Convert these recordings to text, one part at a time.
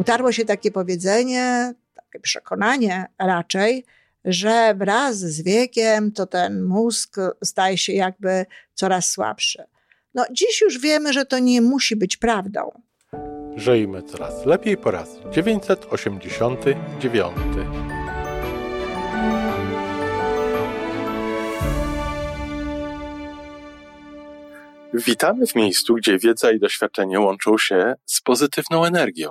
utarło się takie powiedzenie, takie przekonanie raczej, że wraz z wiekiem to ten mózg staje się jakby coraz słabszy. No, dziś już wiemy, że to nie musi być prawdą. Żyjmy coraz lepiej po raz 989. Witamy w miejscu, gdzie wiedza i doświadczenie łączą się z pozytywną energią.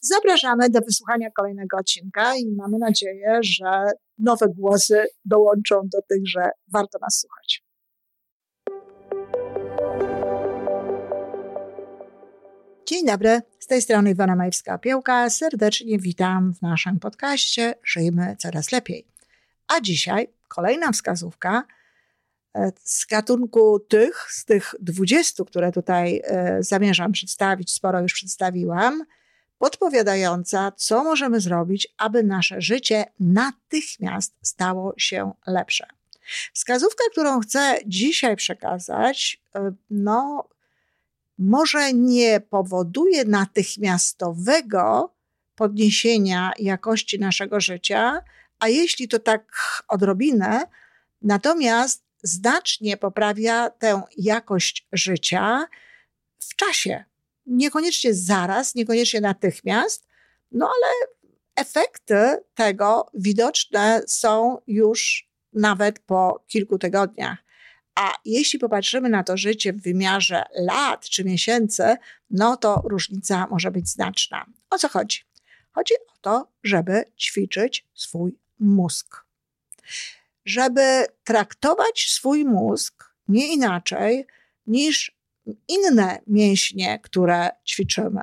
Zapraszamy do wysłuchania kolejnego odcinka i mamy nadzieję, że nowe głosy dołączą do tych, że warto nas słuchać. Dzień dobry, z tej strony Iwona Majewska-Piełka. Serdecznie witam w naszym podcaście Żyjmy Coraz Lepiej. A dzisiaj kolejna wskazówka e, z gatunku tych, z tych 20, które tutaj e, zamierzam przedstawić, sporo już przedstawiłam, podpowiadająca, co możemy zrobić, aby nasze życie natychmiast stało się lepsze. Wskazówka, którą chcę dzisiaj przekazać, e, no, może nie powoduje natychmiastowego podniesienia jakości naszego życia, a jeśli to tak odrobinę, natomiast znacznie poprawia tę jakość życia w czasie. Niekoniecznie zaraz, niekoniecznie natychmiast, no ale efekty tego widoczne są już nawet po kilku tygodniach. A jeśli popatrzymy na to życie w wymiarze lat czy miesięcy, no to różnica może być znaczna. O co chodzi? Chodzi o to, żeby ćwiczyć swój mózg. Żeby traktować swój mózg nie inaczej niż inne mięśnie, które ćwiczymy.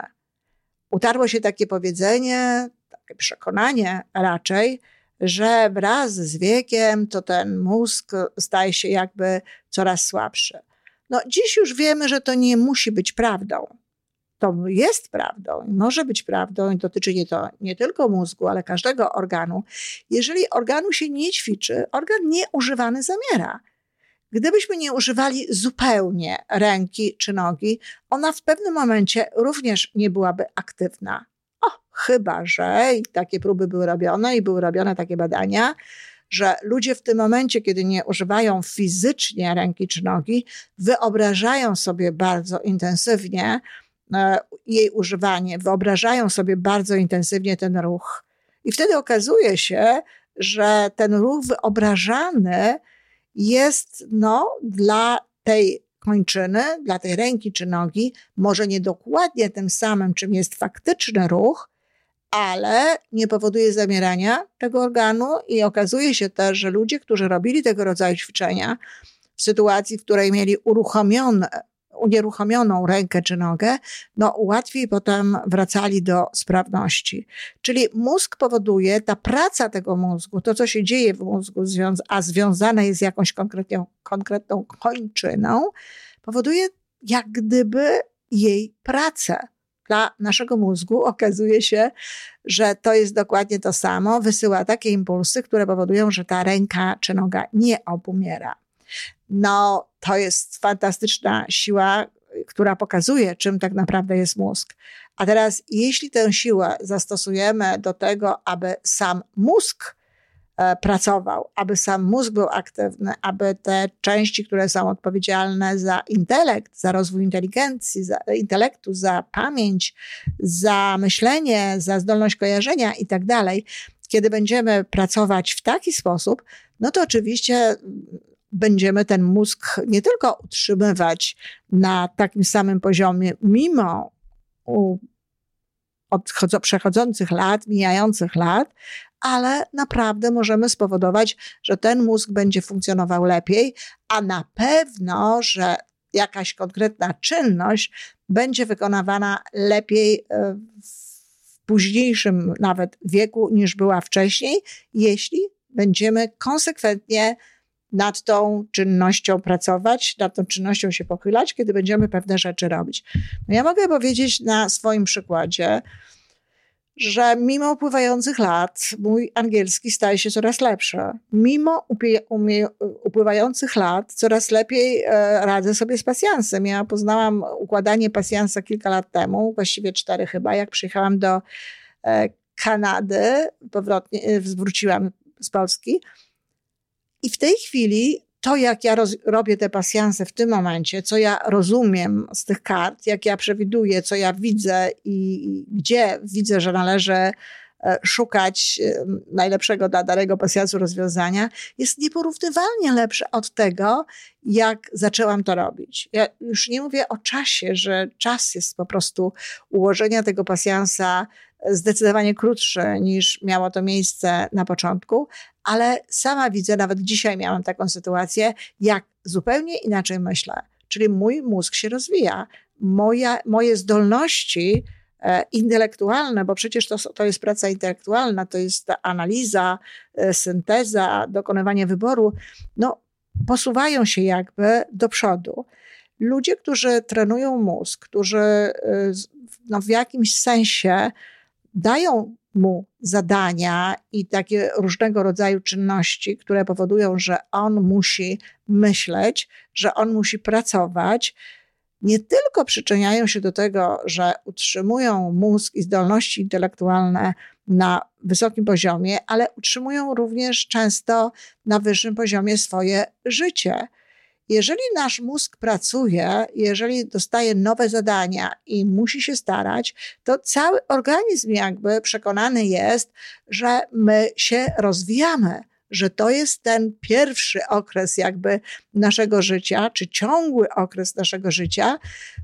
Utarło się takie powiedzenie, takie przekonanie raczej, że wraz z wiekiem to ten mózg staje się jakby coraz słabszy. No, dziś już wiemy, że to nie musi być prawdą. To jest prawdą, może być prawdą i dotyczy nie to nie tylko mózgu, ale każdego organu. Jeżeli organu się nie ćwiczy, organ nieużywany zamiera. Gdybyśmy nie używali zupełnie ręki czy nogi, ona w pewnym momencie również nie byłaby aktywna. O, chyba że i takie próby były robione i były robione takie badania, że ludzie w tym momencie, kiedy nie używają fizycznie ręki czy nogi, wyobrażają sobie bardzo intensywnie e, jej używanie, wyobrażają sobie bardzo intensywnie ten ruch. I wtedy okazuje się, że ten ruch wyobrażany jest no, dla tej kończyny, dla tej ręki czy nogi, może nie dokładnie tym samym, czym jest faktyczny ruch, ale nie powoduje zamierania tego organu i okazuje się też, że ludzie, którzy robili tego rodzaju ćwiczenia, w sytuacji, w której mieli uruchomione unieruchomioną rękę czy nogę, no łatwiej potem wracali do sprawności. Czyli mózg powoduje, ta praca tego mózgu, to co się dzieje w mózgu, a związane jest z jakąś konkretną, konkretną kończyną, powoduje jak gdyby jej pracę. Dla naszego mózgu okazuje się, że to jest dokładnie to samo, wysyła takie impulsy, które powodują, że ta ręka czy noga nie obumiera. No, to jest fantastyczna siła, która pokazuje, czym tak naprawdę jest mózg. A teraz, jeśli tę siłę zastosujemy do tego, aby sam mózg e, pracował, aby sam mózg był aktywny, aby te części, które są odpowiedzialne za intelekt, za rozwój inteligencji, za intelektu, za pamięć, za myślenie, za zdolność kojarzenia i tak dalej, kiedy będziemy pracować w taki sposób, no to oczywiście będziemy ten mózg nie tylko utrzymywać na takim samym poziomie, mimo przechodzących lat, mijających lat, ale naprawdę możemy spowodować, że ten mózg będzie funkcjonował lepiej, a na pewno, że jakaś konkretna czynność będzie wykonywana lepiej e, w późniejszym nawet wieku niż była wcześniej, jeśli będziemy konsekwentnie nad tą czynnością pracować, nad tą czynnością się pochylać, kiedy będziemy pewne rzeczy robić. No ja mogę powiedzieć na swoim przykładzie, że mimo upływających lat mój angielski staje się coraz lepszy. Mimo upływających lat coraz lepiej e, radzę sobie z pasjansem. Ja poznałam układanie pasjansa kilka lat temu, właściwie cztery chyba, jak przyjechałam do e, Kanady, powrotnie e, wróciłam z Polski. I w tej chwili to, jak ja roz, robię te pasjanse w tym momencie, co ja rozumiem z tych kart, jak ja przewiduję, co ja widzę i, i gdzie widzę, że należy e, szukać e, najlepszego dla danego pasjansu rozwiązania, jest nieporównywalnie lepsze od tego, jak zaczęłam to robić. Ja już nie mówię o czasie, że czas jest po prostu ułożenia tego pasjansa zdecydowanie krótszy niż miało to miejsce na początku, ale sama widzę, nawet dzisiaj miałam taką sytuację, jak zupełnie inaczej myślę. Czyli mój mózg się rozwija, moja, moje zdolności e, intelektualne, bo przecież to, to jest praca intelektualna, to jest analiza, e, synteza, dokonywanie wyboru, no, posuwają się jakby do przodu. Ludzie, którzy trenują mózg, którzy e, no, w jakimś sensie dają mu zadania i takie różnego rodzaju czynności, które powodują, że on musi myśleć, że on musi pracować, nie tylko przyczyniają się do tego, że utrzymują mózg i zdolności intelektualne na wysokim poziomie, ale utrzymują również często na wyższym poziomie swoje życie. Jeżeli nasz mózg pracuje, jeżeli dostaje nowe zadania i musi się starać, to cały organizm jakby przekonany jest, że my się rozwijamy, że to jest ten pierwszy okres jakby naszego życia, czy ciągły okres naszego życia,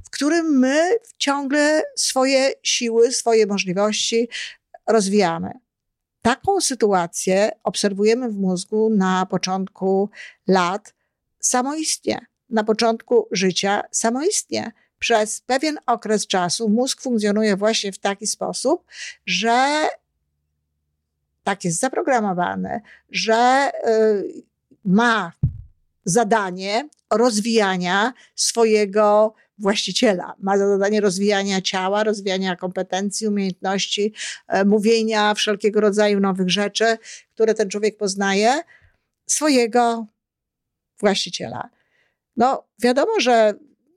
w którym my ciągle swoje siły, swoje możliwości rozwijamy. Taką sytuację obserwujemy w mózgu na początku lat, samoistnie. Na początku życia samoistnie. Przez pewien okres czasu mózg funkcjonuje właśnie w taki sposób, że tak jest zaprogramowany, że y, ma zadanie rozwijania swojego właściciela. Ma zadanie rozwijania ciała, rozwijania kompetencji, umiejętności, e, mówienia wszelkiego rodzaju nowych rzeczy, które ten człowiek poznaje, swojego właściciela. No, wiadomo, że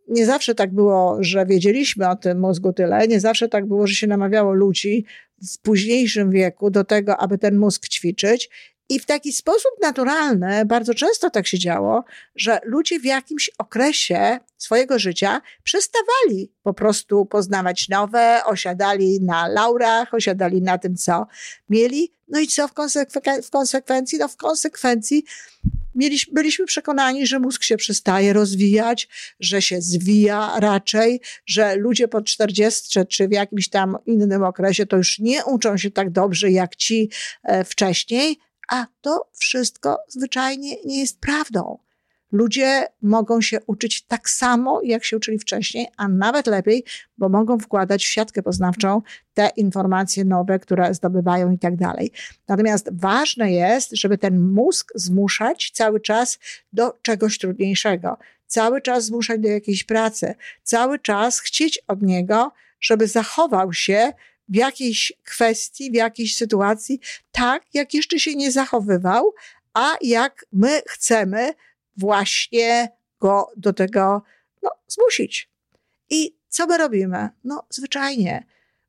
nie zawsze tak było, że wiedzieliśmy o tym mózgu tyle, nie zawsze tak było, że się namawiało ludzi w późniejszym wieku do tego, aby ten mózg ćwiczyć. I w taki sposób naturalny, bardzo często tak się działo, że ludzie w jakimś okresie swojego życia przestawali po prostu poznawać nowe, osiadali na laurach, osiadali na tym, co mieli. No i co w, konsekwen- w konsekwencji? No w konsekwencji mieliśmy, byliśmy przekonani, że mózg się przestaje rozwijać, że się zwija raczej, że ludzie po 40 czy w jakimś tam innym okresie to już nie uczą się tak dobrze jak ci e, wcześniej, a to wszystko zwyczajnie nie jest prawdą. Ludzie mogą się uczyć tak samo, jak się uczyli wcześniej, a nawet lepiej, bo mogą wkładać w siatkę poznawczą te informacje nowe, które zdobywają i tak dalej. Natomiast ważne jest, żeby ten mózg zmuszać cały czas do czegoś trudniejszego, cały czas zmuszać do jakiejś pracy, cały czas chcieć od niego, żeby zachował się w jakiejś kwestii, w jakiejś sytuacji, tak jak jeszcze się nie zachowywał, a jak my chcemy, właśnie go do tego no, zmusić. I co my robimy? No, zwyczajnie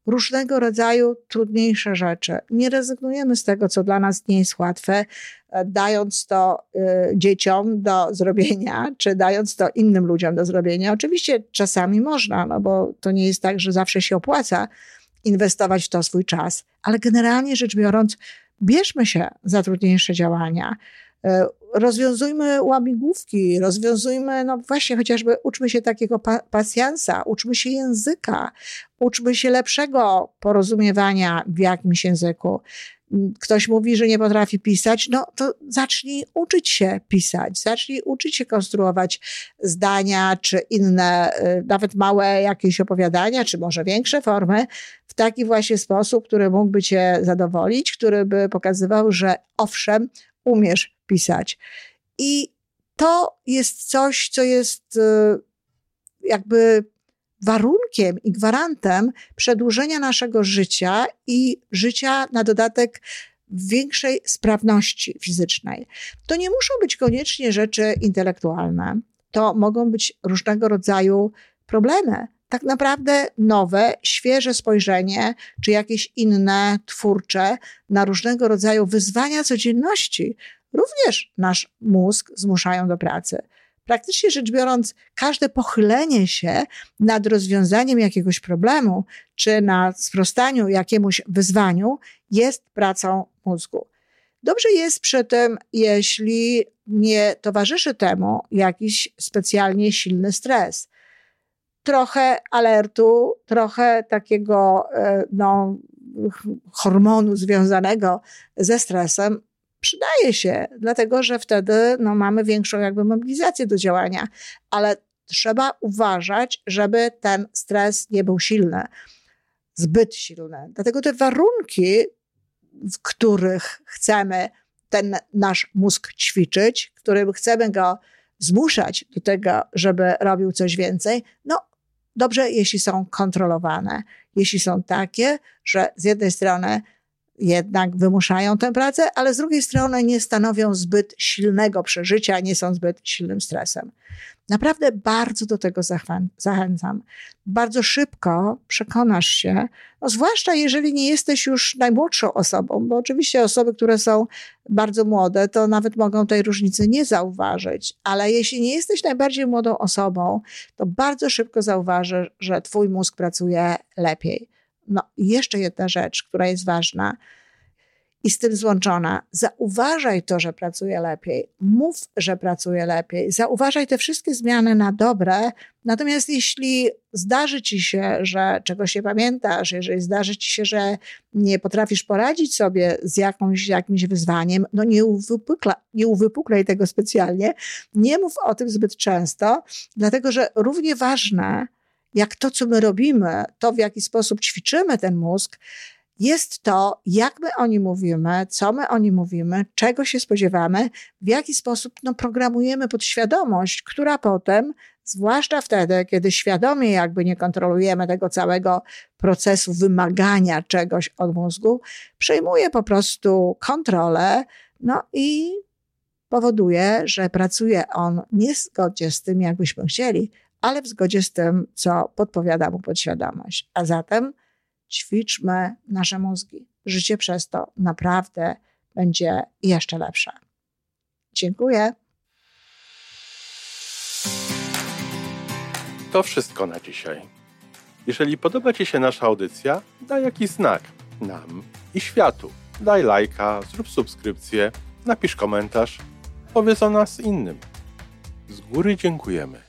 różnego rodzaju trudniejsze rzeczy. Nie rezygnujemy z tego, co dla nas nie jest łatwe, e, dając to y, dzieciom do zrobienia, czy dając to innym ludziom do zrobienia. Oczywiście czasami można, no bo to nie jest tak, że zawsze się opłaca inwestować w to swój czas, ale generalnie rzecz biorąc, bierzmy się za trudniejsze działania. E, rozwiązujmy łamigłówki, rozwiązujmy, no właśnie, chociażby uczmy się takiego pa pasjansa, uczmy się języka, uczmy się lepszego porozumiewania w jakimś języku. ktoś mówi, że nie potrafi pisać, no to zacznij uczyć się pisać, zacznij uczyć się konstruować zdania, czy inne, y, nawet małe jakieś opowiadania, czy może większe formy, w taki właśnie sposób, który mógłby cię zadowolić, który by pokazywał, że owszem, umiesz pisać. I to jest coś, co jest y, jakby warunkiem i gwarantem przedłużenia naszego życia i życia na dodatek większej sprawności fizycznej. To nie muszą być koniecznie rzeczy intelektualne. To mogą być różnego rodzaju problemy. Tak naprawdę nowe, świeże spojrzenie, czy jakieś inne, twórcze, na różnego rodzaju wyzwania codzienności, również nasz mózg zmuszają do pracy praktycznie rzecz biorąc, każde pochylenie się nad rozwiązaniem jakiegoś problemu, czy nad sprostaniu jakiemuś wyzwaniu jest pracą mózgu. Dobrze jest przy tym, jeśli nie towarzyszy temu jakiś specjalnie silny stres. Trochę alertu, trochę takiego e, no, hormonu związanego ze stresem przydaje się, dlatego że wtedy no, mamy większą jakby mobilizację do działania, ale trzeba uważać, żeby ten stres nie był silny, zbyt silny. Dlatego te warunki, w których chcemy ten nasz mózg ćwiczyć, którym chcemy go zmuszać do tego, żeby robił coś więcej, no dobrze, jeśli są kontrolowane, jeśli są takie, że z jednej strony jednak wymuszają tę pracę, ale z drugiej strony nie stanowią zbyt silnego przeżycia, nie są zbyt silnym stresem. Naprawdę bardzo do tego zachęcam. Bardzo szybko przekonasz się, no zwłaszcza jeżeli nie jesteś już najmłodszą osobą, bo oczywiście osoby, które są bardzo młode, to nawet mogą tej różnicy nie zauważyć, ale jeśli nie jesteś najbardziej młodą osobą, to bardzo szybko zauważysz, że twój mózg pracuje lepiej. No jeszcze jedna rzecz, która jest ważna i z tym złączona. Zauważaj to, że pracuje lepiej. Mów, że pracuje lepiej. Zauważaj te wszystkie zmiany na dobre. Natomiast jeśli zdarzy ci się, że czegoś nie pamiętasz, jeżeli zdarzy ci się, że nie potrafisz poradzić sobie z jakąś, jakimś wyzwaniem, no nie, uwypukla, nie uwypuklaj tego specjalnie. Nie mów o tym zbyt często, dlatego że równie ważne jak to, co my robimy, to w jaki sposób ćwiczymy ten mózg, jest to, jak my o nim mówimy, co my o nim mówimy, czego się spodziewamy, w jaki sposób no, programujemy podświadomość, która potem, zwłaszcza wtedy, kiedy świadomie jakby nie kontrolujemy tego całego procesu wymagania czegoś od mózgu, przejmuje po prostu kontrolę, no i powoduje, że pracuje on niezgodnie z tym, jakbyśmy chcieli, ale w zgodzie z tym, co podpowiada mu podświadomość. A zatem ćwiczmy nasze mózgi. Życie przez to naprawdę będzie jeszcze lepsze. Dziękuję. To wszystko na dzisiaj. Jeżeli podoba Ci się nasza audycja, daj jakiś znak nam i światu. Daj lajka, zrób subskrypcję, napisz komentarz, powiedz o nas innym. Z góry dziękujemy.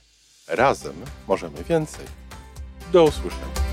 Razem możemy więcej. Do usłyszenia.